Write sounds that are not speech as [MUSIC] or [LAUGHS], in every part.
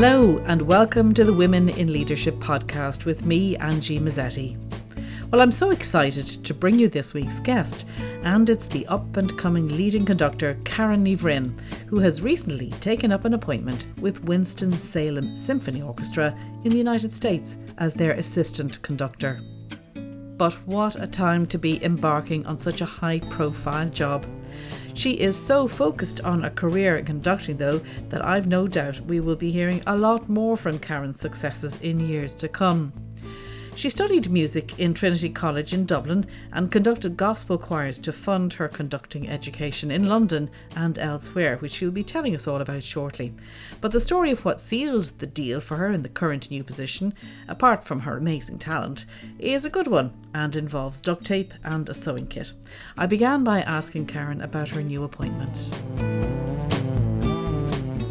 Hello, and welcome to the Women in Leadership podcast with me, Angie Mazzetti. Well, I'm so excited to bring you this week's guest, and it's the up and coming leading conductor Karen Ní who has recently taken up an appointment with Winston-Salem Symphony Orchestra in the United States as their assistant conductor. But what a time to be embarking on such a high profile job. She is so focused on a career in conducting, though, that I've no doubt we will be hearing a lot more from Karen's successes in years to come. She studied music in Trinity College in Dublin and conducted gospel choirs to fund her conducting education in London and elsewhere, which she'll be telling us all about shortly. But the story of what sealed the deal for her in the current new position, apart from her amazing talent, is a good one and involves duct tape and a sewing kit. I began by asking Karen about her new appointment.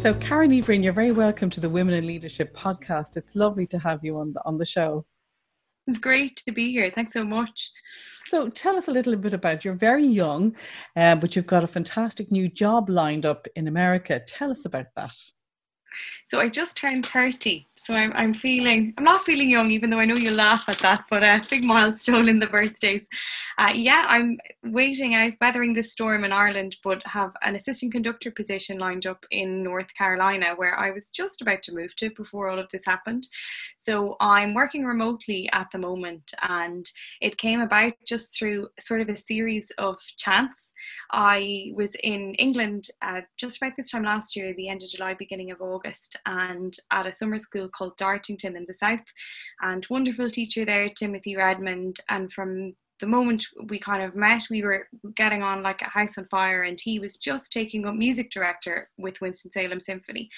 So, Karen Ní Bhroin, you're very welcome to the Women in Leadership podcast. It's lovely to have you on the on the show. It's great to be here. Thanks so much. So, tell us a little bit about you're very young, uh, but you've got a fantastic new job lined up in America. Tell us about that. So, I just turned 30 so I'm, I'm feeling, I'm not feeling young, even though I know you laugh at that, but a big milestone in the birthdays. Uh, yeah, I'm waiting out, weathering this storm in Ireland, but have an assistant conductor position lined up in North Carolina, where I was just about to move to before all of this happened. So I'm working remotely at the moment, and it came about just through sort of a series of chance. I was in England uh, just about this time last year, the end of July, beginning of August, and at a summer school called Dartington in the south, and wonderful teacher there, Timothy Redmond. And from the moment we kind of met, we were getting on like a house on fire, and he was just taking up music director with Winston Salem Symphony.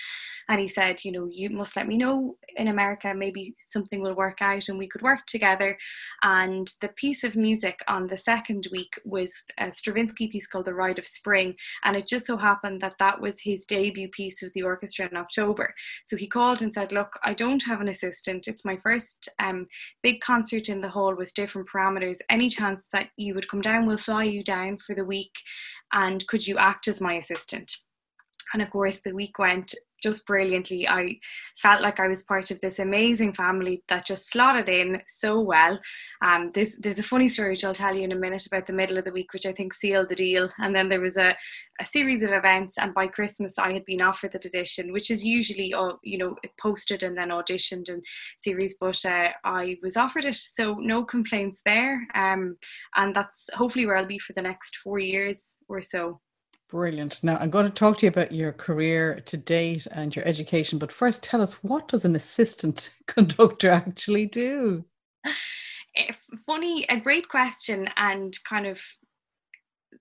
And he said, You know, you must let me know in America, maybe something will work out and we could work together. And the piece of music on the second week was a Stravinsky piece called The Rite of Spring. And it just so happened that that was his debut piece with the orchestra in October. So he called and said, Look, I don't have an assistant. It's my first um, big concert in the hall with different parameters. Any chance that you would come down, we'll fly you down for the week, and could you act as my assistant? And of course, the week went just brilliantly. I felt like I was part of this amazing family that just slotted in so well. Um, there's there's a funny story which I'll tell you in a minute about the middle of the week, which I think sealed the deal. And then there was a, a series of events, and by Christmas I had been offered the position, which is usually uh, you know posted and then auditioned and series, but uh, I was offered it, so no complaints there. Um, and that's hopefully where I'll be for the next four years or so. Brilliant. Now I'm going to talk to you about your career to date and your education, but first tell us what does an assistant [LAUGHS] conductor actually do? Eh, funny, a great question and kind of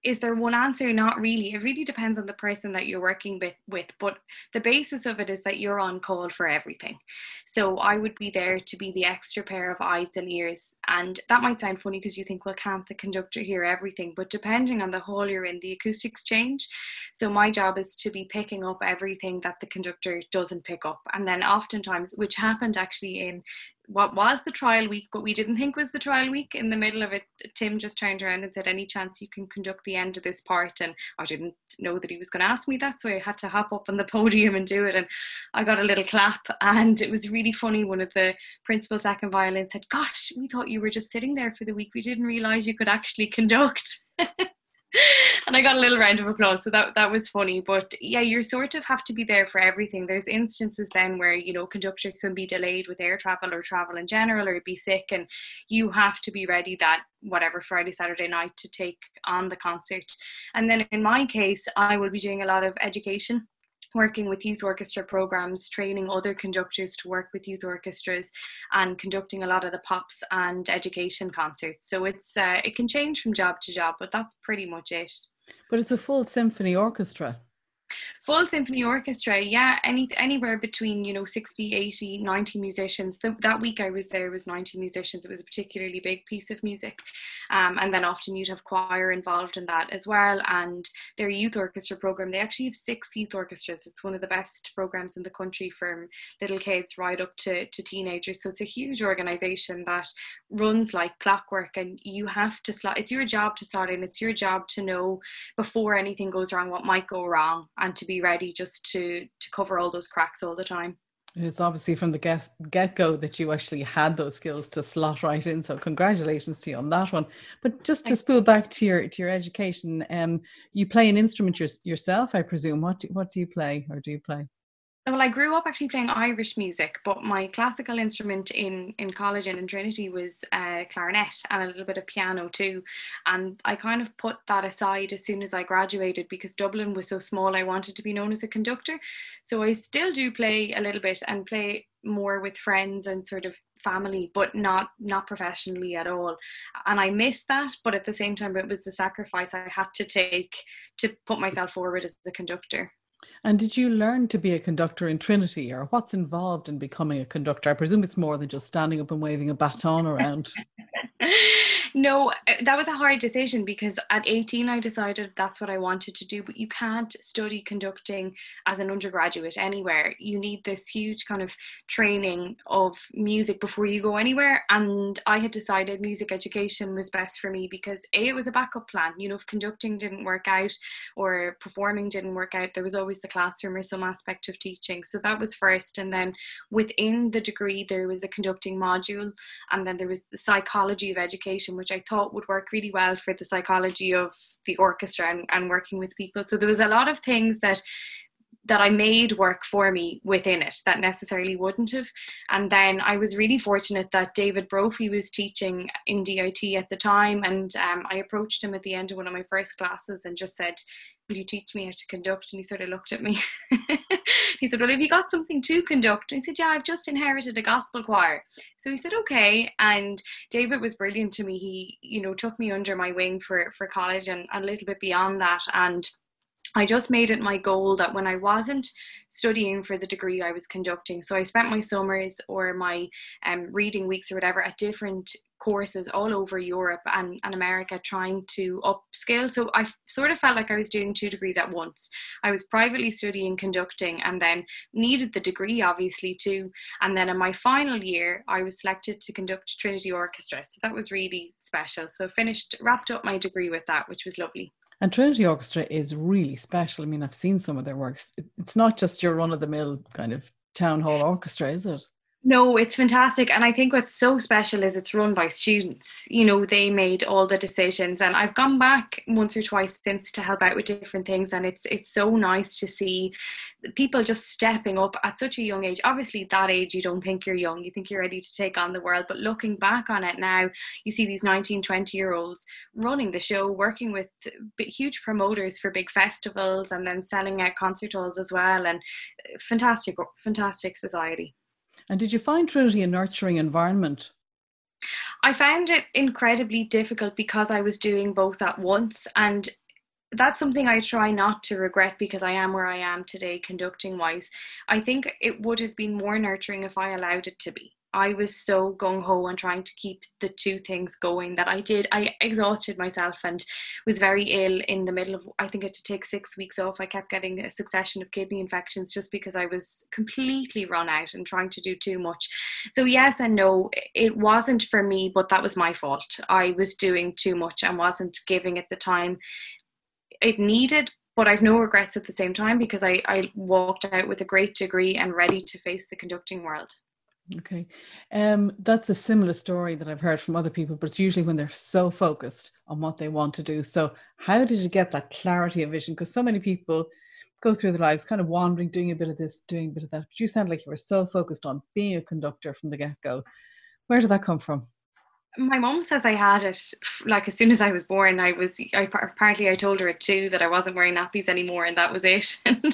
is there one answer? Not really. It really depends on the person that you're working with, with. But the basis of it is that you're on call for everything. So I would be there to be the extra pair of eyes and ears. And that might sound funny because you think, well, can't the conductor hear everything? But depending on the hall you're in, the acoustics change. So my job is to be picking up everything that the conductor doesn't pick up. And then oftentimes, which happened actually in what was the trial week, but we didn't think was the trial week. In the middle of it, Tim just turned around and said, Any chance you can conduct the end of this part? And I didn't know that he was going to ask me that. So I had to hop up on the [LAUGHS] podium and do it. And I got a little clap. And it was really funny. One of the principal second violin said, Gosh, we thought you were just sitting there for the week. We didn't realize you could actually conduct. [LAUGHS] [LAUGHS] and I got a little round of applause. So that that was funny. But yeah, you sort of have to be there for everything. There's instances then where you know conductor can be delayed with air travel or travel in general or be sick, and you have to be ready that whatever Friday Saturday night to take on the concert. And then in my case, I will be doing a lot of education working with youth orchestra programs, training other conductors to work with youth orchestras, and conducting a lot of the pops and education concerts. So it's uh, it can change from job to job, but that's pretty much it. But it's a full symphony orchestra. Full symphony orchestra, yeah, any anywhere between you know 60, 80, 90 musicians. The, that week I was there was 90 musicians. It was a particularly big piece of music, um, and then often you'd have choir involved in that as well. And their youth orchestra program, they actually have six youth orchestras. It's one of the best programs in the country from little kids right up to, to teenagers. So it's a huge organization that runs like clockwork, and you have to slot. It's your job to slot in. It's your job to know before anything goes wrong what might go wrong and to be ready just to to cover all those cracks all the time It's obviously from the get get go that you actually had those skills to slot right in. So congratulations to you on that one. But just to spool back to your to your education, um, you play an instrument your, yourself, I presume. What do, what do you play, or do you play? Well, I grew up actually playing Irish music, but my classical instrument in in college and in Trinity was uh, clarinet and a little bit of piano too. And I kind of put that aside as soon as I graduated because Dublin was so small. I wanted to be known as a conductor, so I still do play a little bit and play more with friends and sort of family but not not professionally at all and i miss that but at the same time it was the sacrifice i had to take to put myself forward as a conductor and did you learn to be a conductor in Trinity, or what's involved in becoming a conductor? I presume it's more than just standing up and waving a baton around. [LAUGHS] no, uh, that was a hard decision because at 18 I decided that's what I wanted to do. But you can't study conducting as an undergraduate anywhere. You need this huge kind of training of music before you go anywhere. And I had decided music education was best for me because A, it was a backup plan. You know, if conducting didn't work out or performing didn't work out, there was always the classroom or some aspect of teaching. So that was first. And then within the degree, there was a conducting module. And then there was the psychology of education, which I thought would work really well for the psychology of the orchestra and, and working with people. So there was a lot of things that that I made work for me within it that necessarily wouldn't have. And then I was really fortunate that David Brophy was teaching in DIT at the time. And um, I approached him at the end of one of my first classes and just said, Will you teach me how to conduct? And he sort of looked at me. [LAUGHS] he said, Well, have you got something to conduct? And I said, Yeah, I've just inherited a gospel choir. So he said, Okay. And David was brilliant to me. He, you know, took me under my wing for, for college and, and a little bit beyond that. And I just made it my goal that when I wasn't studying for the degree I was conducting, so I spent my summers or my um, reading weeks or whatever at different courses all over Europe and, and America trying to upskill. So I sort of felt like I was doing two degrees at once. I was privately studying conducting and then needed the degree, obviously, too. And then in my final year, I was selected to conduct Trinity Orchestra. So that was really special. So I finished, wrapped up my degree with that, which was lovely. And Trinity Orchestra is really special. I mean, I've seen some of their works. It's not just your run of the mill kind of town hall orchestra, is it? No, it's fantastic. And I think what's so special is it's run by students. You know, they made all the decisions. And I've gone back once or twice since to help out with different things. And it's it's so nice to see people just stepping up at such a young age. Obviously, that age, you don't think you're young, you think you're ready to take on the world. But looking back on it now, you see these 19, 20 year olds running the show, working with huge promoters for big festivals and then selling out concert halls as well. And uh, fantastic, fantastic society. And did you find Trinity a nurturing environment? I found it incredibly difficult because I was doing both at once. And that's something I try not to regret because I am where I am today, conducting wise. I think it would have been more nurturing if I allowed it to be. I was so gung ho and trying to keep the two things going that I did. I exhausted myself and was very ill in the middle of, I think I had to take six weeks off. I kept getting a succession of kidney infections just because I was completely run out and trying to do too much. So, yes and no, it wasn't for me, but that was my fault. I was doing too much and wasn't giving it the time it needed, but I've no regrets at the same time because I, I walked out with a great degree and ready to face the conducting world. Okay. Um, that's a similar story that I've heard from other people, but it's usually when they're so focused on what they want to do. So, how did you get that clarity of vision? Because so many people go through their lives kind of wandering, doing a bit of this, doing a bit of that. But you sound like you were so focused on being a conductor from the get go. Where did that come from? My mom says I had it like as soon as I was born. I was I partly I told her it too that I wasn't wearing nappies anymore, and that was it. [LAUGHS] and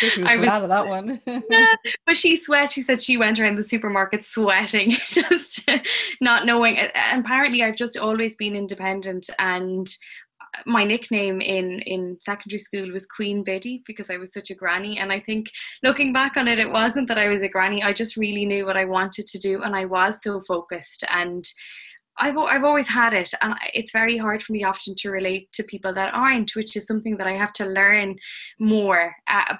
she was I was, of that one. [LAUGHS] yeah, but she sweat. She said she went around the supermarket sweating, [LAUGHS] just not knowing. And apparently, I've just always been independent, and my nickname in in secondary school was Queen Biddy because I was such a granny. And I think looking back on it, it wasn't that I was a granny. I just really knew what I wanted to do, and I was so focused. And I've I've always had it, and it's very hard for me often to relate to people that aren't, which is something that I have to learn more. Uh,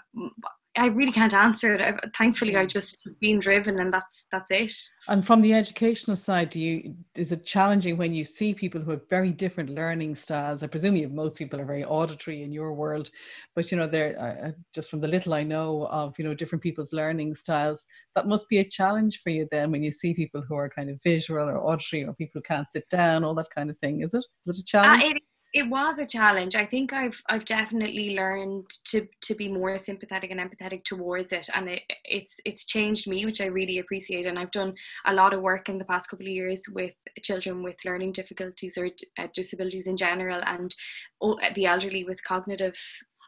I really can't answer it. I, thankfully, I just been driven, and that's that's it. And from the educational side, do you is it challenging when you see people who have very different learning styles? I presume you, most people are very auditory in your world, but you know, they're uh, just from the little I know of you know different people's learning styles. That must be a challenge for you then when you see people who are kind of visual or auditory, or people who can't sit down, all that kind of thing. Is it? Is it a challenge? Uh, it, it was a challenge. I think I've I've definitely learned to to be more sympathetic and empathetic towards it, and it, it's it's changed me, which I really appreciate. And I've done a lot of work in the past couple of years with children with learning difficulties or uh, disabilities in general, and the elderly with cognitive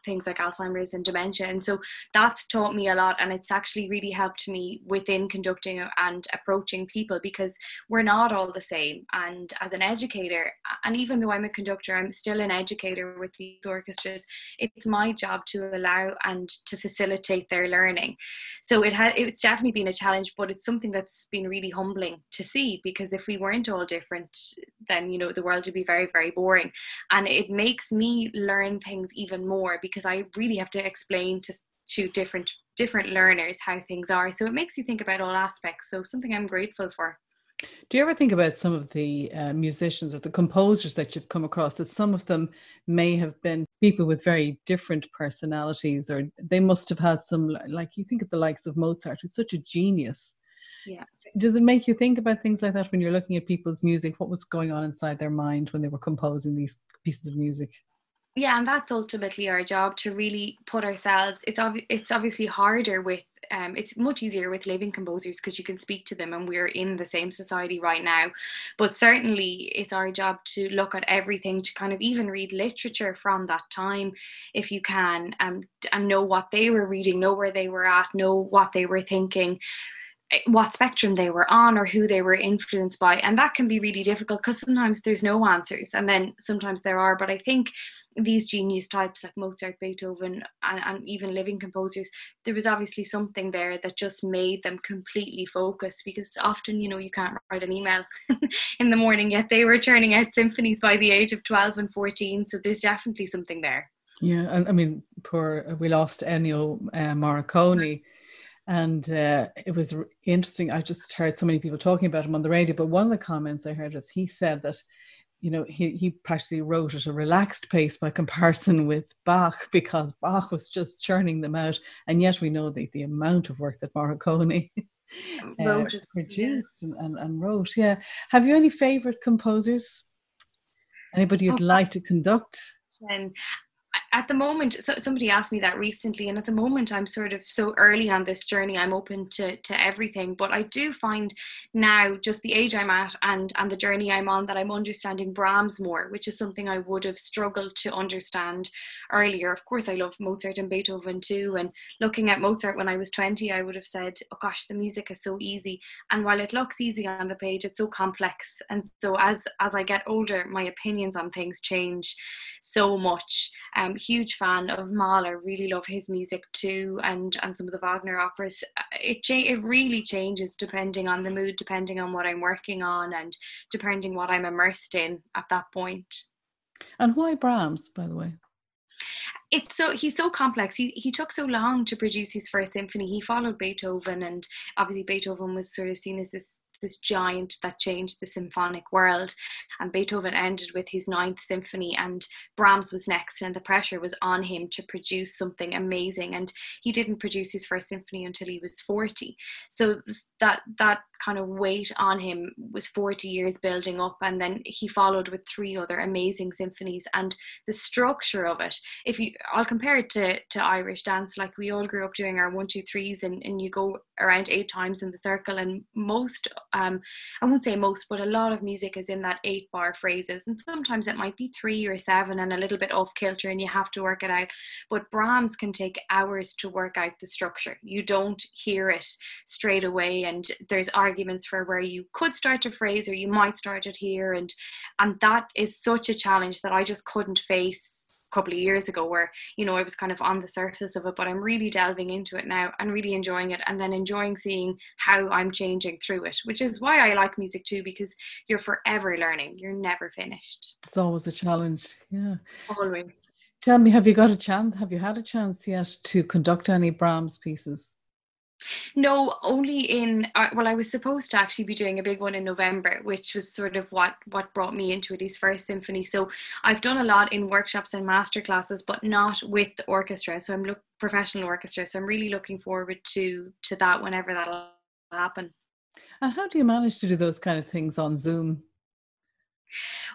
things like Alzheimer's and dementia. And so that's taught me a lot. And it's actually really helped me within conducting and approaching people because we're not all the same. And as an educator, and even though I'm a conductor, I'm still an educator with these orchestras. It's my job to allow and to facilitate their learning. So it has it's definitely been a challenge, but it's something that's been really humbling to see because if we weren't all different, then you know the world would be very, very boring. And it makes me learn things even more because because I really have to explain to to different different learners how things are. So it makes you think about all aspects. So something I'm grateful for. Do you ever think about some of the uh, musicians or the composers that you've come across that some of them may have been people with very different personalities, or they must have had some, like you think of the likes of Mozart, who's such a genius. Yeah. Does it make you think about things like that when you're looking at people's music? What was going on inside their mind when they were composing these pieces of music? Yeah and that's ultimately our job to really put ourselves it's ob- it's obviously harder with um, it's much easier with living composers because you can speak to them and we're in the same society right now. But certainly it's our job to look at everything to kind of even read literature from that time if you can um, and know what they were reading know where they were at know what they were thinking what spectrum they were on or who they were influenced by. And that can be really difficult because sometimes there's no answers and then sometimes there are. But i think these genius types like mozart beethoven and, and even living composers there was obviously something there that just made them completely focused because often you know you can't write an email [LAUGHS] in the morning yet they were turning out symphonies by the age of 12 and 14 so there's definitely something there yeah, I mean, poor we lost Ennio uh, Morricone, and uh, it was interesting. I just heard so many people talking about him on the radio, but one of the comments I heard was he said that, you know, he, he practically wrote at a relaxed pace by [LAUGHS] comparison with Bach because Bach was just churning them out. And yet we know the, the amount of work that Morricone uh, produced and, and, and wrote. Yeah. Have you any favorite composers? Anybody you'd oh, like to conduct? At the moment so somebody asked me that recently and at the moment i'm sort of so early on this journey i'm open to to everything. But i do find now just the age i'm at and and the journey i'm on that i'm understanding brahms more which is something i would have struggled to understand earlier. Of course i love mozart and beethoven too and looking at mozart when i was 20 i would have said oh gosh the music is so easy. And while it looks easy on the page it's so complex. And so as as i get older my opinions on things change so much. um, huge fan of Mahler. Really love his music too, and and some of the Wagner operas. Uh, it it really changes depending on the mood, depending on what I'm working on, and depending what I'm immersed in at that point. And why Brahms, by the way? it's so he's so complex. He he took so long to produce his first symphony. He followed Beethoven, and obviously Beethoven was sort of seen as this this giant that changed the symphonic world. And Beethoven ended with his ninth symphony, and Brahms was next, and the pressure was on him to produce something amazing. And he didn't produce his first symphony until he was 40. So that that kind of weight on him was 40 years building up, and then he followed with three other amazing symphonies. And the structure of it, if you, I'll compare it to to Irish dance. Like we all grew up doing our one, two, threes, and and you go around eight times in the circle, and most um, I won't say most, but a lot of music is in that eight bar phrases. And sometimes it might be three or seven and a little bit off kilter and you have to work it out. But Brahms can take hours to work out the structure. You don't hear it straight away. And there's arguments for where you could start a phrase or you might start it here. And and that is such a challenge that I just couldn't face a couple of years ago where you know I was kind of on the surface of it but I'm really delving into it now and really enjoying it and then enjoying seeing how I'm changing through it which is why I like music too because you're forever learning you're never finished it's always a challenge yeah always Tell me, have you got a chance? Have you had a chance yet to conduct any Brahms pieces? No, only in uh, well, I was supposed to actually be doing a big one in November, which was sort of what what brought me into it. His first symphony. So I've done a lot in workshops and master classes, but not with the orchestra. So I'm look professional orchestra. So I'm really looking forward to to that whenever that'll happen. And how do you manage to do those kind of things on Zoom?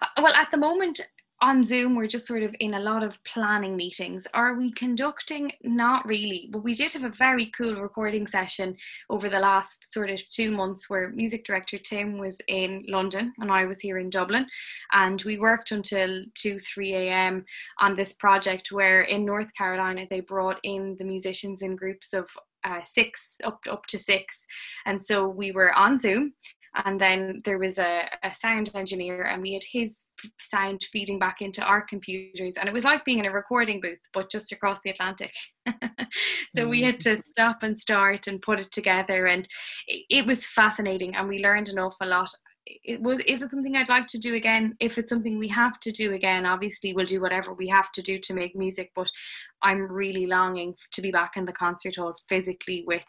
Uh, well, at the moment, on Zoom, we're just sort of in a lot of planning meetings. Are we conducting? Not really, but we did have a very cool recording session over the last sort of two months where music director Tim was in London and I was here in Dublin. And we worked until 2, 3 a.m. on this project where in North Carolina they brought in the musicians in groups of uh, six up up to six and so we were on zoom and then there was a, a sound engineer and we had his sound feeding back into our computers. And it was like being in a recording booth but just across the atlantic. [LAUGHS] So we mm. had to stop and start and put it together. And it, it was fascinating and we learned an awful lot. It was is it something I'd like to do again? If it's something we have to do again, obviously we'll do whatever we have to do to make music. But I'm really longing to be back in the concert hall physically with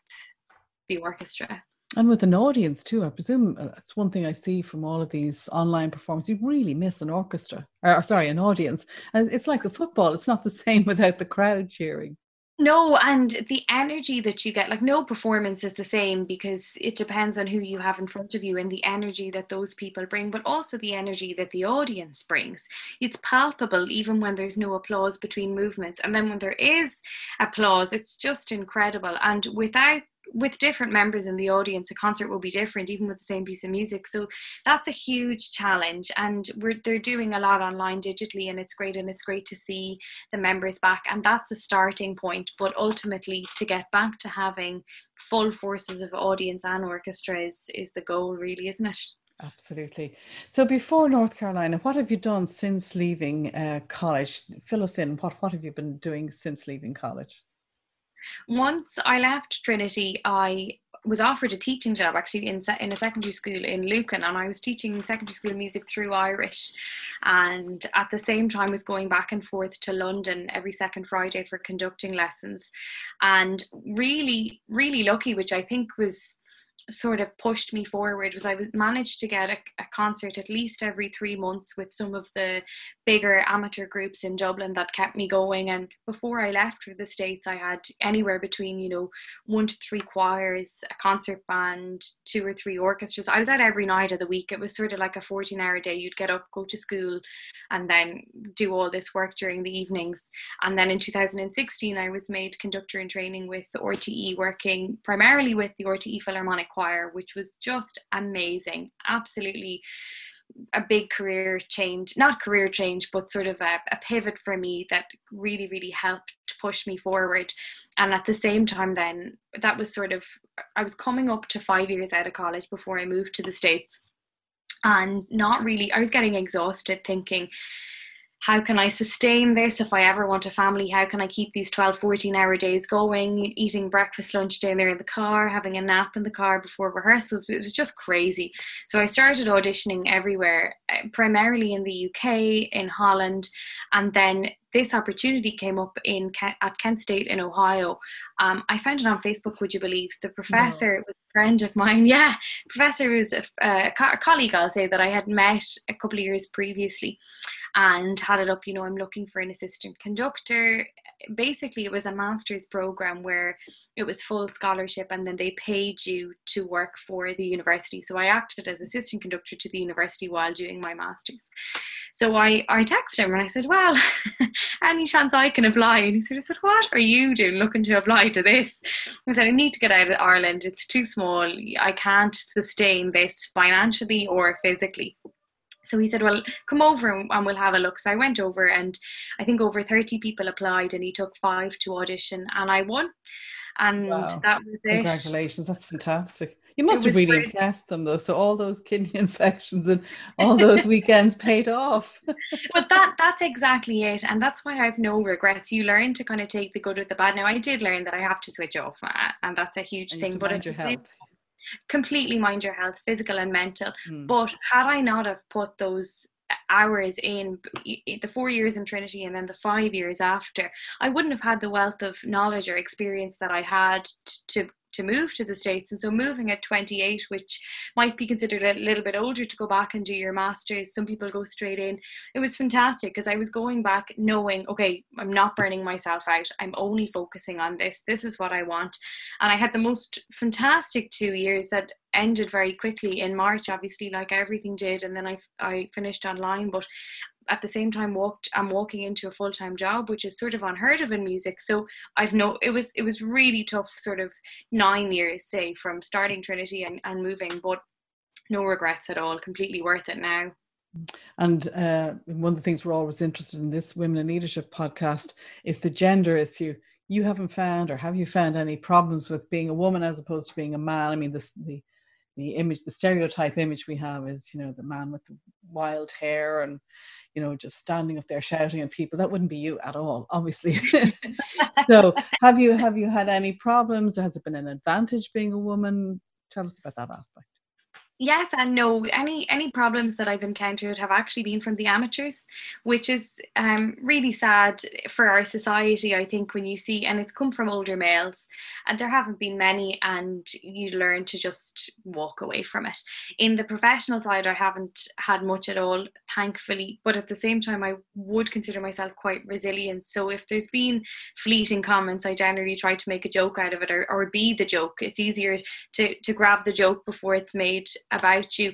the orchestra and with an audience too i presume uh, that's one thing i see from all of these online performances you really miss an orchestra or sorry an audience. And it's like the football it's not the [LAUGHS] same without the crowd cheering. No and the energy that you get like no performance is the same because it depends on who you have in front of you and the energy that those people bring but also the energy that the audience brings. It's palpable even when there's no applause between movements and then when there is applause it's just incredible. And without with different members in the audience, a concert will be different, even with the same piece of music. So that's a huge challenge, and we're they're doing a lot online digitally, and it's great, and it's great to see the members back, and that's a starting point. But ultimately, to get back to having full forces of audience and orchestra is is the goal, really, isn't it? Absolutely. So before North Carolina, what have you done since leaving uh, college? Fill us in. What what have you been doing since leaving college? Once I left Trinity, I was offered a teaching job actually in in a secondary school in Lucan, and I was teaching secondary school music through Irish, and at the same time was going back and forth to London every second Friday for conducting lessons, and really really lucky, which I think was sort of pushed me forward was I managed to get a, a, concert at least every three months with some of the bigger amateur groups in Dublin that kept me going. And before I left for the States, I had anywhere between, you know, one to three choirs, a concert band, two or three orchestras. I was at every night of the week. It was sort of like a 14 hour day. You'd get up, go to school, and then do all this work during the evenings. And then in 2016, I was made conductor in training with the RTE, working primarily with the RTE Philharmonic which was just amazing. Absolutely a big career change, not career change, but sort of a, a, pivot for me that really, really helped push me forward. And at the same time, then that was sort of, I was coming up to five years out of college before I moved to the States. And not really, I was getting exhausted thinking, how can I sustain this if I ever want a family? How can I keep these 12, 14 hour days going, eating breakfast, lunch, dinner in the car, having a nap in the car before rehearsals? It was just crazy. So I started auditioning everywhere, eh, primarily in the UK, in Holland, and then this opportunity came up in at Kent State in Ohio. Um, I found it on Facebook. Would you believe the professor no. was a friend of mine? [LAUGHS] Yeah, professor was a, a, a colleague. I'll say that I had met a couple of years previously, and had it up, you know, I'm looking for an assistant conductor. Basically, it was a master's program where it was full scholarship and then they paid you to work for the university. So I acted as assistant conductor to the university while doing my master's. So I, I texted him and I said, Well, [LAUGHS] any chance I can apply? And he sort of said, What are you doing looking to apply to this? I said, I need to get out of Ireland. It's too small. I can't sustain this financially or physically. So he said, Well, come over and we'll have a look. So I went over, and I think over 30 people applied, and he took five to audition, and I won. And wow. that was it. Congratulations, that's fantastic. You must have really great. impressed them though. So all those kidney [LAUGHS] infections and all those weekends paid off. [LAUGHS] but that that's exactly it, and that's why I have no regrets. You learn to kind of take the good with the bad. Now I did learn that I have to switch off, uh, and that's a huge and thing. but your health completely mind your health, physical and mental. Mm. But had I not have put those hours in the four years in Trinity and then the five years after, I wouldn't have had the wealth of knowledge or experience that I had to to move to the states. And so moving at 28 which might be considered a little bit older to go back and do your masters some people go straight in. It was fantastic because i was going back knowing okay i'm not burning myself out. I'm only focusing on this. This is what i want. And i had the most fantastic two years that ended very quickly in march obviously like everything did. And then i i finished online. But at the same time walked I'm walking into a full time job, which is sort of unheard of in music. So I've no it was it was really tough sort of nine years, say, from starting Trinity and, and moving, but no regrets at all, completely worth it now. And uh, one of the things we're always interested in this Women in Leadership podcast is the gender issue. You haven't found, or have you found any problems with being a woman as opposed to being a man? I mean, this the the image, the stereotype image we have is, you know, the man with the wild hair and you know, just standing up there shouting at people. That wouldn't be you at all, obviously. [LAUGHS] so have you have you had any problems? Or has it been an advantage being a woman? Tell us about that aspect yes and no any any problems that i've encountered have actually been from the amateurs which is um, really sad for our society i think when you see and it's come from older males and there haven't been many and you learn to just walk away from it. In the professional side i haven't had much at all thankfully but at the same time i would consider myself quite resilient. So if there's been fleeting comments i generally try to make a joke out of it or, or be the joke. It's easier to to grab the joke before it's made about you.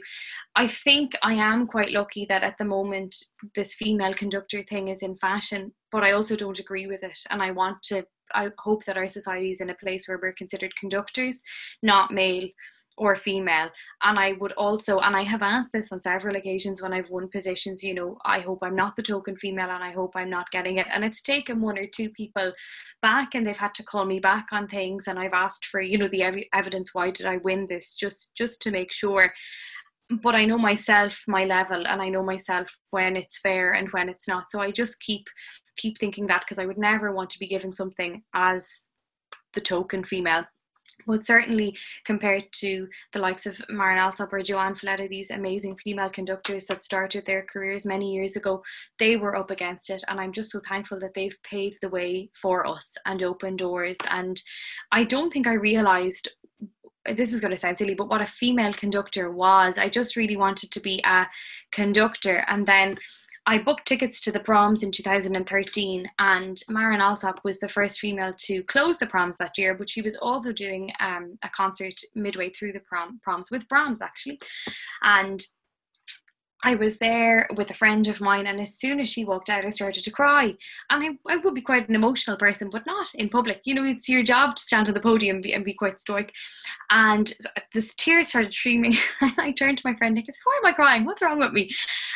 I think I am quite lucky that at the moment this female conductor thing is in fashion, but I also don't agree with it. And I want to, I hope that our society is in a place where we're considered conductors, not male or female. And I would also, and I have asked this on several occasions when I've won positions, you know, I hope I'm not the token female and I hope I'm not getting it. And it's taken one or two people back and they've had to call me back on things. And I've asked for, you know, the ev- evidence. Why did I win this? Just, just to make sure. But I know myself, my level, and I know myself when it's fair and when it's not. So I just keep, keep thinking that because I would never want to be given something as the token female but certainly compared to the likes of Marin Alsop or JoAnn Falletta, these amazing female conductors that started their careers many years ago, they were up against it. And I'm just so thankful that they've paved the way for us and opened doors. And I don't think I realized this is going to sound silly, but what a female conductor was. I just really wanted to be a conductor. And then I booked tickets to the proms in 2013, and Marin Alsop was the first female to close the proms that year, but she was also doing um, a concert midway through the prom, proms with Brahms, actually. And I was there with a friend of mine, and as soon as she walked out, I started to cry. And I, I would be quite an emotional person, but not in public. You know, it's your job to stand on the podium and be, and be quite stoic. And the tears started streaming. [LAUGHS] and I turned to my friend, and I said, Why am I crying? What's wrong with me?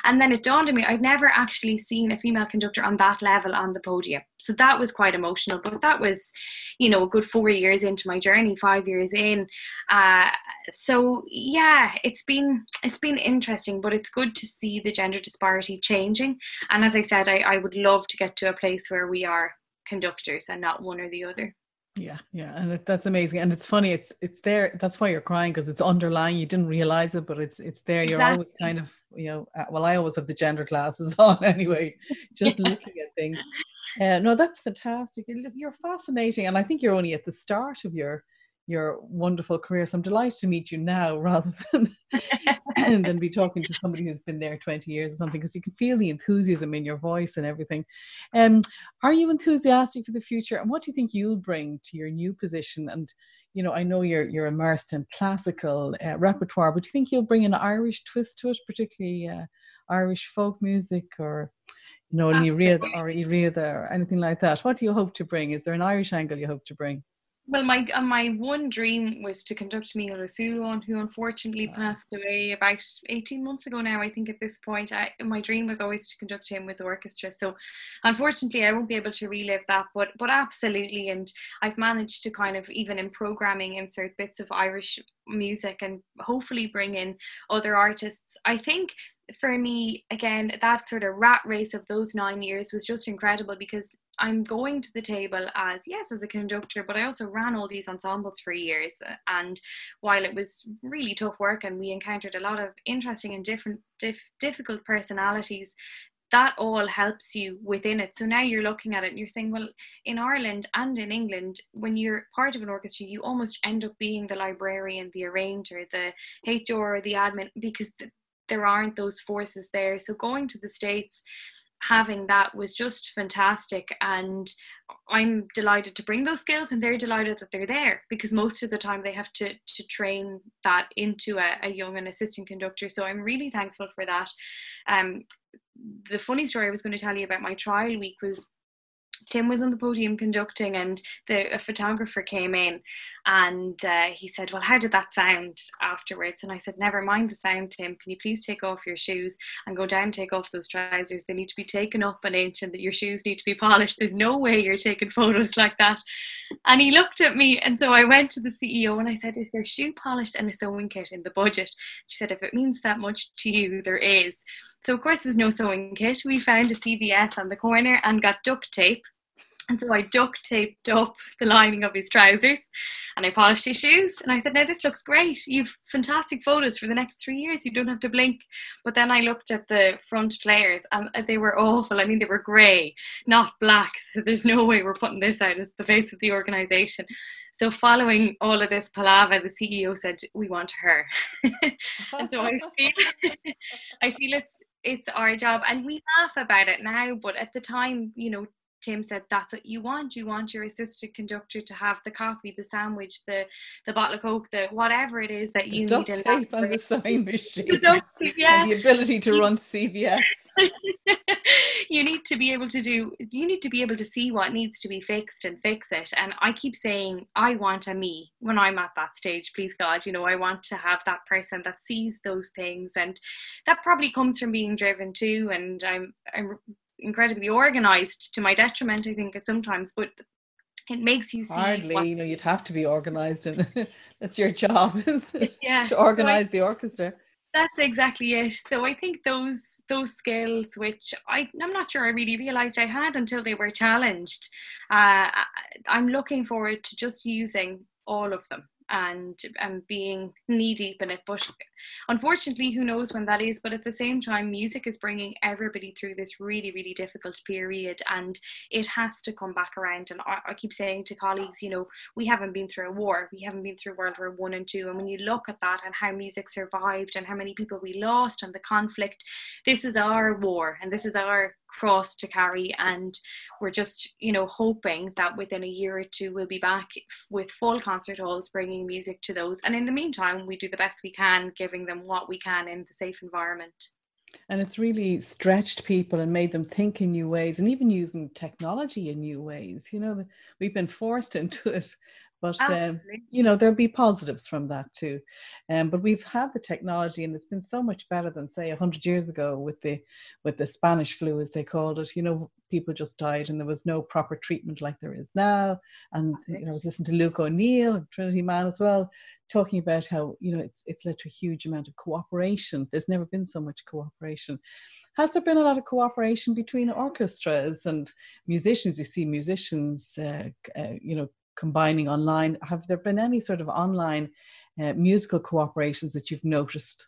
And then it dawned on me, I'd never actually seen a female conductor on that level on the podium. So that was quite emotional. But that was, you know, a good four years into my journey, five years in. Uh, so yeah, it's been it's been interesting, but it's good to see the gender disparity changing. And as I said, I, I would love to get to a place where we are conductors and not one or the other. Yeah, yeah, and that's amazing, and it's funny. It's it's there. That's why you're crying because it's underlying. You didn't realize it, but it's it's there. You're always kind of you know. Uh, well, I always have the gender glasses [LAUGHS] on anyway, just yeah. looking at things. Uh, no, that's fantastic. you're, You're fascinating, and I think you're only at the start of your your wonderful career. So I'm delighted to meet you now [LAUGHS] rather than [LAUGHS] than be talking to somebody who's been there 20 years or something, because you can feel the enthusiasm in your voice and everything. Um, are you enthusiastic for the future? And what do you think you'll bring to your new position? And you know, I know you're you're immersed in classical uh, repertoire, but do you think you'll bring an Irish twist to it, particularly uh, Irish folk music or you know, an or Irid or anything like that? What do you hope to bring? Is there an Irish angle you hope to bring? Well, my uh, my one dream was to conduct Mícheál Ó who unfortunately wow. passed away about 18 months ago now, I think at this point. I, my dream was always to conduct him with the orchestra. So unfortunately, I won't be able to relive that, but, but absolutely. And I've managed to kind of, even in programming, insert bits of Irish music and hopefully bring in other artists. I think for me, again, that sort of rat race of those nine years was just incredible because I'm going to the table as, yes, as a conductor, but I also ran all these ensembles for years. And while it was really tough work and we encountered a lot of interesting and different, dif- difficult personalities, that all helps you within it. So now you're looking at it and you're saying, well, in Ireland and in England, when you're part of an orchestra, you almost end up being the librarian, the arranger, the HR, the admin, because there aren't those forces there. So going to the States, having that was just fantastic. And i'm delighted to bring those skills and they're delighted that they're there because most of the time they have to to train that into a, a young and assistant conductor. So i'm really thankful for that. Um the funny story i was going to tell you about my trial week was Tim was on the podium conducting, and the a photographer came in, and uh, he said, "Well, how did that sound afterwards?" And I said, "Never mind the sound, Tim. Can you please take off your shoes and go down, take off those trousers? They need to be taken up an inch, and that your shoes need to be polished. There's no way you're taking photos like that." And he looked at me, and so I went to the CEO and I said, "Is there shoe polish and a sewing kit in the budget?" She said, "If it means that much to you, there is." So of course, there's no sewing kit. We found a CVS on the corner and got duct tape and so I duct taped up the lining of his trousers and I polished his shoes. And I said, Now this looks great. You've fantastic photos for the next three years. You don't have to blink. But then I looked at the front players and uh, they were awful. I mean, they were grey, not black. [LAUGHS] So there's no way we're putting this out as the face of the organisation. So following all of this palaver, the CEO said, We want her. [LAUGHS] and so I [LAUGHS] feel I feel it's it's our job and we laugh about it now but at the time you know Tim said that's what you want. You want your assistant conductor to have the coffee, the sandwich, the the bottle of coke, the whatever it is that you the [LAUGHS] need. Duct tape on the sewing machine. the tape, yeah. And the ability to run [LAUGHS] to CVS. you need to be able to do. You need to be able to see what needs to be fixed and fix it. And I keep saying, I want a me when I'm at that stage. Please God, you know, I want to have that person that sees those things, and that probably comes from being driven too. And I'm I'm incredibly organized to my detriment i think at sometimes but it makes you see hardly what, you know you'd have to be organized and [LAUGHS] that's your job [LAUGHS] is it? yeah to organize so I, the orchestra. That's exactly it. So i think those those skills which i i'm not sure i really realized i had until they were challenged uh, i'm looking forward to just using all of them and and being knee deep in it. But unfortunately, who knows when that is? But at the same time, music is bringing everybody through this really really difficult period, and it has to come back around. And I, I keep saying to colleagues, you know, we haven't been through a war, we haven't been through World War One and Two, and when you look at that and how music survived and how many people we lost and the conflict, this is our war and this is our cross to carry and we're just you know hoping that within a year or two we'll be back with full concert halls bringing music to those. And in the meantime we do the best we can giving them what we can in the safe environment and it's really stretched people and made them think in new ways and even using technology in new ways you know we've been forced [LAUGHS] into it. But um, you know there'll be positives from that too. Um, but we've had the technology and it's been so much better than say 100 years ago with the with the spanish flu as they called it you know people just died and there was no proper treatment like there is now. And you know i was listening to luke o'neill trinity man as well talking about how you know it's it's led to a huge amount of cooperation. There's never been so much cooperation. Has there been a lot of cooperation between orchestras and musicians? You see musicians uh, uh, you know combining online. Have there been any sort of online uh, musical cooperations that you've noticed?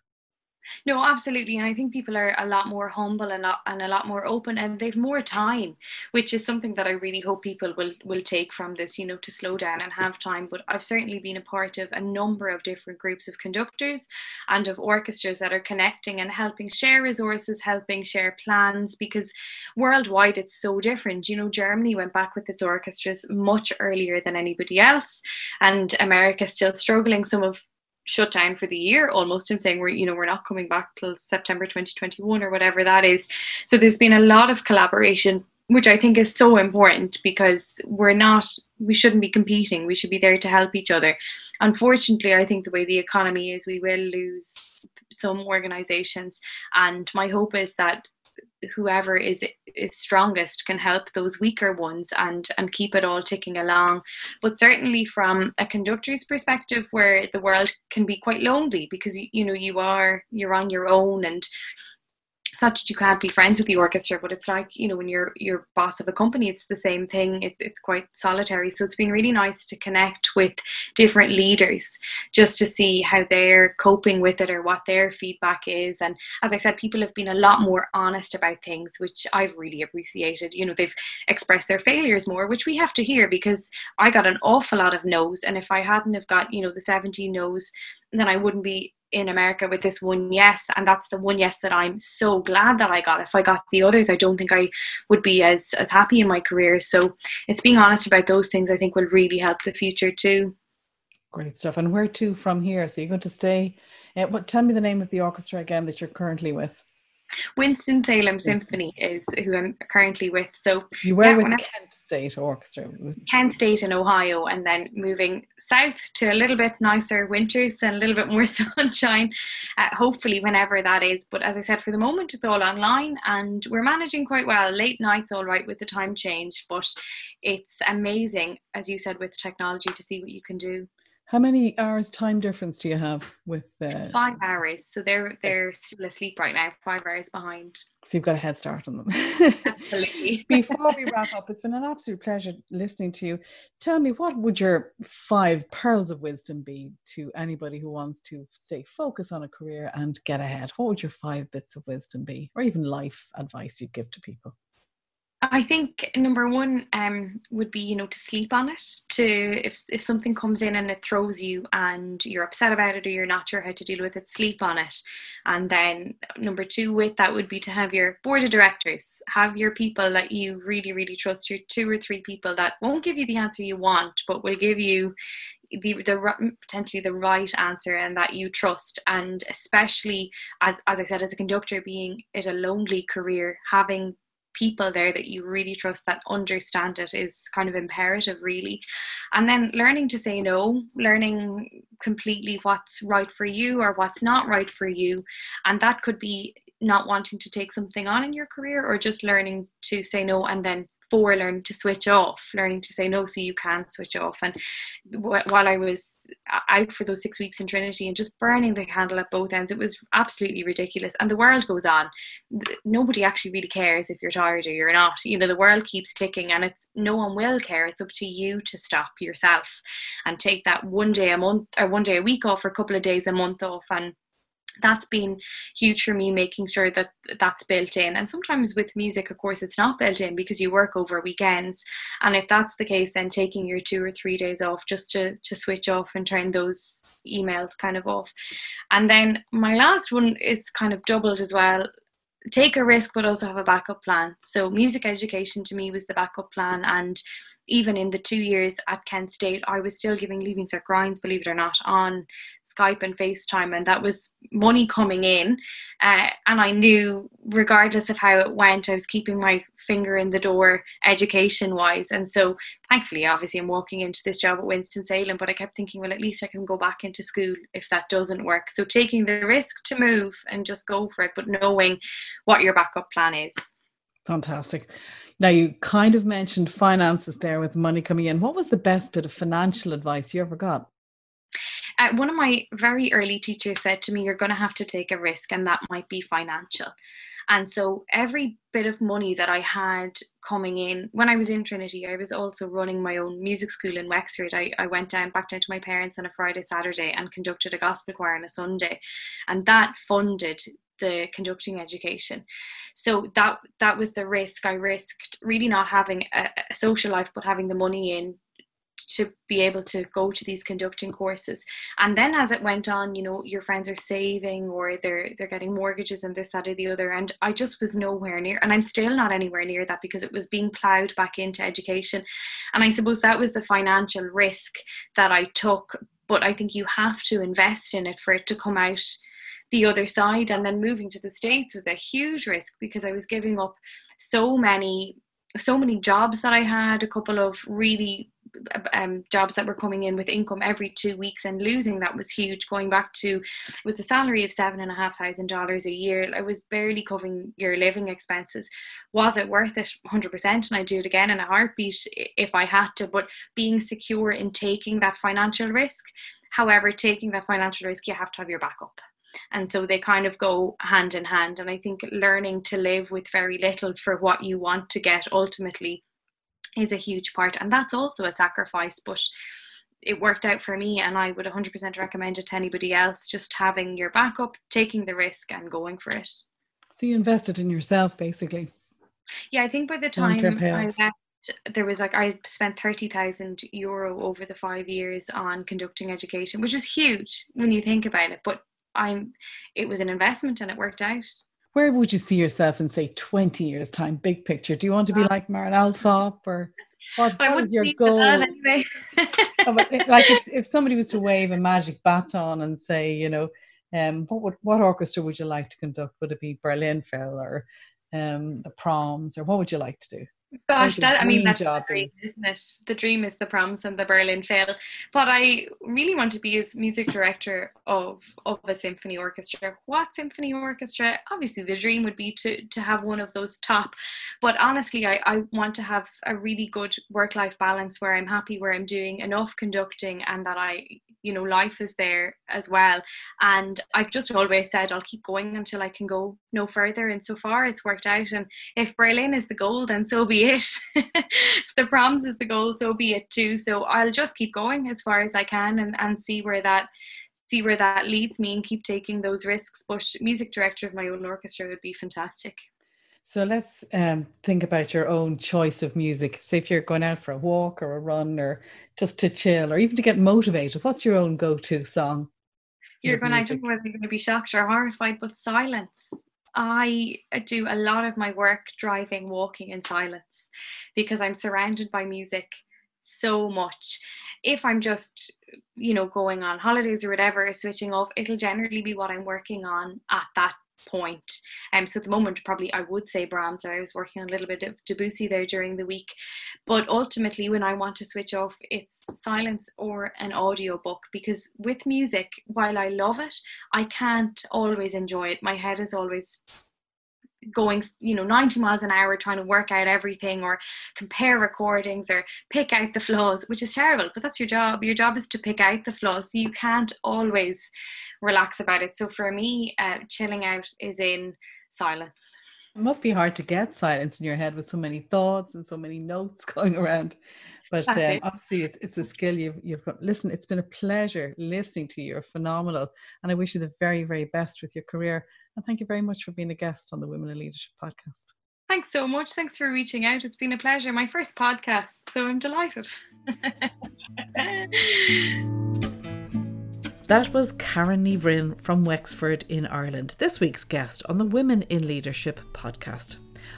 No, absolutely. And I think people are a lot more humble and, and a lot more open and they've more time, which is something that I really hope people will, will take from this, you know, to slow down and have time. But I've certainly been a part of a number of different groups of conductors and of orchestras that are connecting and helping share resources, helping share plans, because worldwide it's so different. You know, Germany went back with its orchestras much earlier than anybody else, and America still struggling. Some of shut down for the year almost and saying we're you know we're not coming back till September 2021 or whatever that is. So there's been a lot of collaboration which I think is so important because we're not we shouldn't be competing. We should be there to help each other. Unfortunately I think the way the economy is we will lose some organizations. And my hope is that whoever is is strongest can help those weaker ones and and keep it all ticking along. But certainly from a conductor's perspective where the world can be quite lonely because you know you are you're on your own and it's not that you can't be friends with the orchestra, but it's like you know when you're you're boss of a company, it's the same thing. It's it's quite solitary. So it's been really nice to connect with different leaders just to see how they're coping with it or what their feedback is. And as I said, people have been a lot more honest about things, which I've really appreciated. You know, they've expressed their failures more, which we have to hear because I got an awful lot of no's, and if I hadn't have got you know the 17 no's, then I wouldn't be in America with this one yes, and that's the one yes that I'm so glad that I got. If I got the others, I don't think I would be as as happy in my career. So it's being honest about those things I think will really help the future too. Great stuff. And where to from here? So you're going to stay. Uh, what? Tell me the name of the orchestra again that you're currently with. Winston Salem Symphony is who I'm currently with. So you were yeah, with Kent State Orchestra. Kent State in Ohio, and then moving south to a little bit nicer winters and a little bit more [LAUGHS] sunshine. Uh, hopefully, whenever that is. But as I said, for the moment, it's all online, and we're managing quite well. Late nights, all right, with the time change, but it's amazing, as you said, with technology to see what you can do. How many hours time difference do you have with uh, five hours? So they're they're still asleep right now, five hours behind. So you've got a head start on them. Absolutely. [LAUGHS] Before we wrap up, it's been an absolute pleasure listening to you. Tell me, what would your five pearls of wisdom be to anybody who wants to stay focused on a career and get ahead? What would your five bits of wisdom be, or even life advice you'd give to people? I think number one um, would be, you know, to sleep on it. To if if something comes in and it throws you and you're upset about it or you're not sure how to deal with it, sleep on it. And then number two with that would be to have your board of directors, have your people that you really really trust, your two or three people that won't give you the answer you want, but will give you the, the potentially the right answer and that you trust and especially as as I said as a conductor being it a lonely career having people there that you really trust that understand it is kind of imperative really. And then learning to say no learning completely what's right for you or what's not right for you. And that could be not wanting to take something on in your career or just learning to say no and then for learning to switch off, learning to say no so you can't switch off. And while I was out for those six weeks in Trinity and just burning the candle at both ends, it was absolutely ridiculous. And the world goes on. Nobody actually really cares if you're tired or you're not. You know, the world keeps ticking and it's no one will care. It's up to you to stop yourself and take that one day a month or one day a week off or a couple of days a month off and that's been huge for me making sure that that's built in. And sometimes with music of course it's not built in because you work over weekends. And if that's the case then taking your two or three days off just to to switch off and turn those emails kind of off. And then my last one is kind of doubled as well. Take a risk but also have a backup plan. So music education to me was the backup plan. And even in the two years at Kent State, I was still giving Leaving Cert grinds, believe it or not, on Skype and FaceTime, and that was money coming in. Uh, and I knew, regardless of how it went, I was keeping my finger in the door education wise. And so, thankfully, obviously, I'm walking into this job at Winston Salem, but I kept thinking, well, at least I can go back into school if that doesn't work. So, taking the risk to move and just go for it, but knowing what your backup plan is. Fantastic. Now, you kind of mentioned finances there with money coming in. What was the best bit of financial advice you ever got? Uh, one of my very early teachers said to me, You're going to have to take a risk, and that might be financial. And so every bit of money that I had coming in when I was in Trinity, I was also running my own music school in Wexford. I, I went down back down to my parents on a Friday, Saturday and conducted a gospel choir on a Sunday. And that funded the conducting education. So that that was the risk. I risked really not having a, a social life but having the money in to be able to go to these conducting courses. And then as it went on you know your friends are saving or they're they're getting mortgages and this that or the other. And i just was nowhere near and i'm still not anywhere near that because it was being plowed back into education. And i suppose that was the financial risk that i took but i think you have to invest in it for it to come out the other side. And then moving to the states was a huge risk because i was giving up so many so many jobs that i had a couple of really um, jobs that were coming in with income every two weeks and losing that was huge. Going back to it was a salary of seven and a half thousand dollars a year. I was barely covering your living expenses. Was it worth it? 100% and I'd do it again in a heartbeat if i had to. But being secure in taking that financial risk however taking that financial risk you have to have your backup and so they kind of go hand in hand. And i think learning to live with very little for what you want to get ultimately is a huge part and that's also a sacrifice but it worked out for me and I would 100% recommend it to anybody else just having your backup taking the risk and going for it. So you invested in yourself basically. Yeah I think by the time I left there was like I spent 30,000 euro over the 5 years on conducting education which was huge when you think about it but I'm it was an investment and it worked out where would you see yourself in say 20 years time big picture? Do you want to be like Marin Alsop or what, what is your goal? anyway. like if, [LAUGHS] if somebody was to wave a magic baton and say you know um, what would, what orchestra would you like to conduct? Would it be Berlin Phil or um, the proms or what would you like to do Gosh, that I mean that's the dream, isn't it? The dream is the proms and the Berlin Phil. But I really want to be as music director of of a symphony orchestra. What symphony orchestra? Obviously, the dream would be to to have one of those top. But honestly, I I want to have a really good work life balance where I'm happy, where I'm doing enough conducting, and that I you know life is there as well and i've just always said i'll keep going until i can go no further and so far it's worked out and if berlin is the goal then so be it if [LAUGHS] the proms is the goal so be it too so i'll just keep going as far as i can and, and see where that see where that leads me and keep taking those risks but music director of my own orchestra would be fantastic so let's um, think about your own choice of music. Say if you're going out for a walk or a run or just to chill or even to get motivated, what's your own go to song? You're going, I don't know whether you're going to be shocked or horrified, but silence. I uh, do a lot of my work driving, walking in silence because I'm surrounded by music so much. If I'm just, you know, going on holidays or whatever, switching off, it'll generally be what I'm working on at that point. Um, so at the moment, probably I would say Brahms. I was working on a little bit of Debussy there during the week, but ultimately, when I want to switch off, it's silence or an audio book because with music, while I love it, I can't always enjoy it. My head is always going you know 90 miles an hour trying to work out everything or compare recordings or pick out the flaws which is terrible but that's your job. Your job is to pick out the flaws so you can't always relax about it. So for me uh, chilling out is in silence. It must be hard to get silence in your head with so many thoughts and so many notes [LAUGHS] going around but um, obviously it's, it's a skill you've, you've got. Listen it's been a pleasure listening to you. You're phenomenal and i wish you the very very best with your career and thank you very much for being a guest on the Women in Leadership podcast. Thanks so much. Thanks for reaching out. It's been a pleasure. My first podcast, so I'm delighted. [LAUGHS] That was Karen Ní Bhroin from Wexford in Ireland, this week's guest on the Women in Leadership podcast.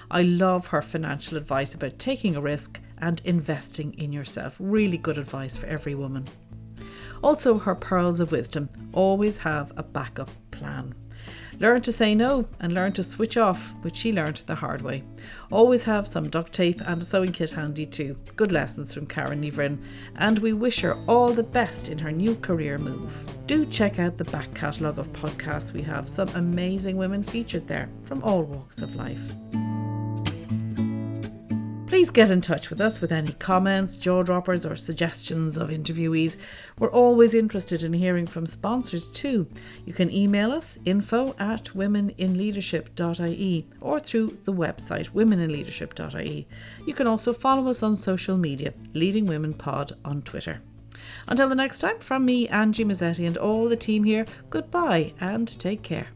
I love her financial advice about taking a risk and investing in yourself. Really good advice for every woman. Also, her pearls of wisdom always have a backup plan. Learn to say no and learn to switch off, which she learned the hard way. Always have some duct tape and a sewing kit handy too. Good lessons from Karen Ní Bhroin, and we wish her all the best in her new career move. Do check out the back catalogue of podcasts. We have some amazing women featured there from all walks of life. Please get in touch with us with any comments, jaw droppers, or suggestions of interviewees. We're always interested in hearing from sponsors too. You can email us info at womeninleadership.ie or through the website womeninleadership.ie. You can also follow us on social media, Leading Women Pod on Twitter. Until the next time, from me, Angie Mazzetti, and all the team here, goodbye and take care.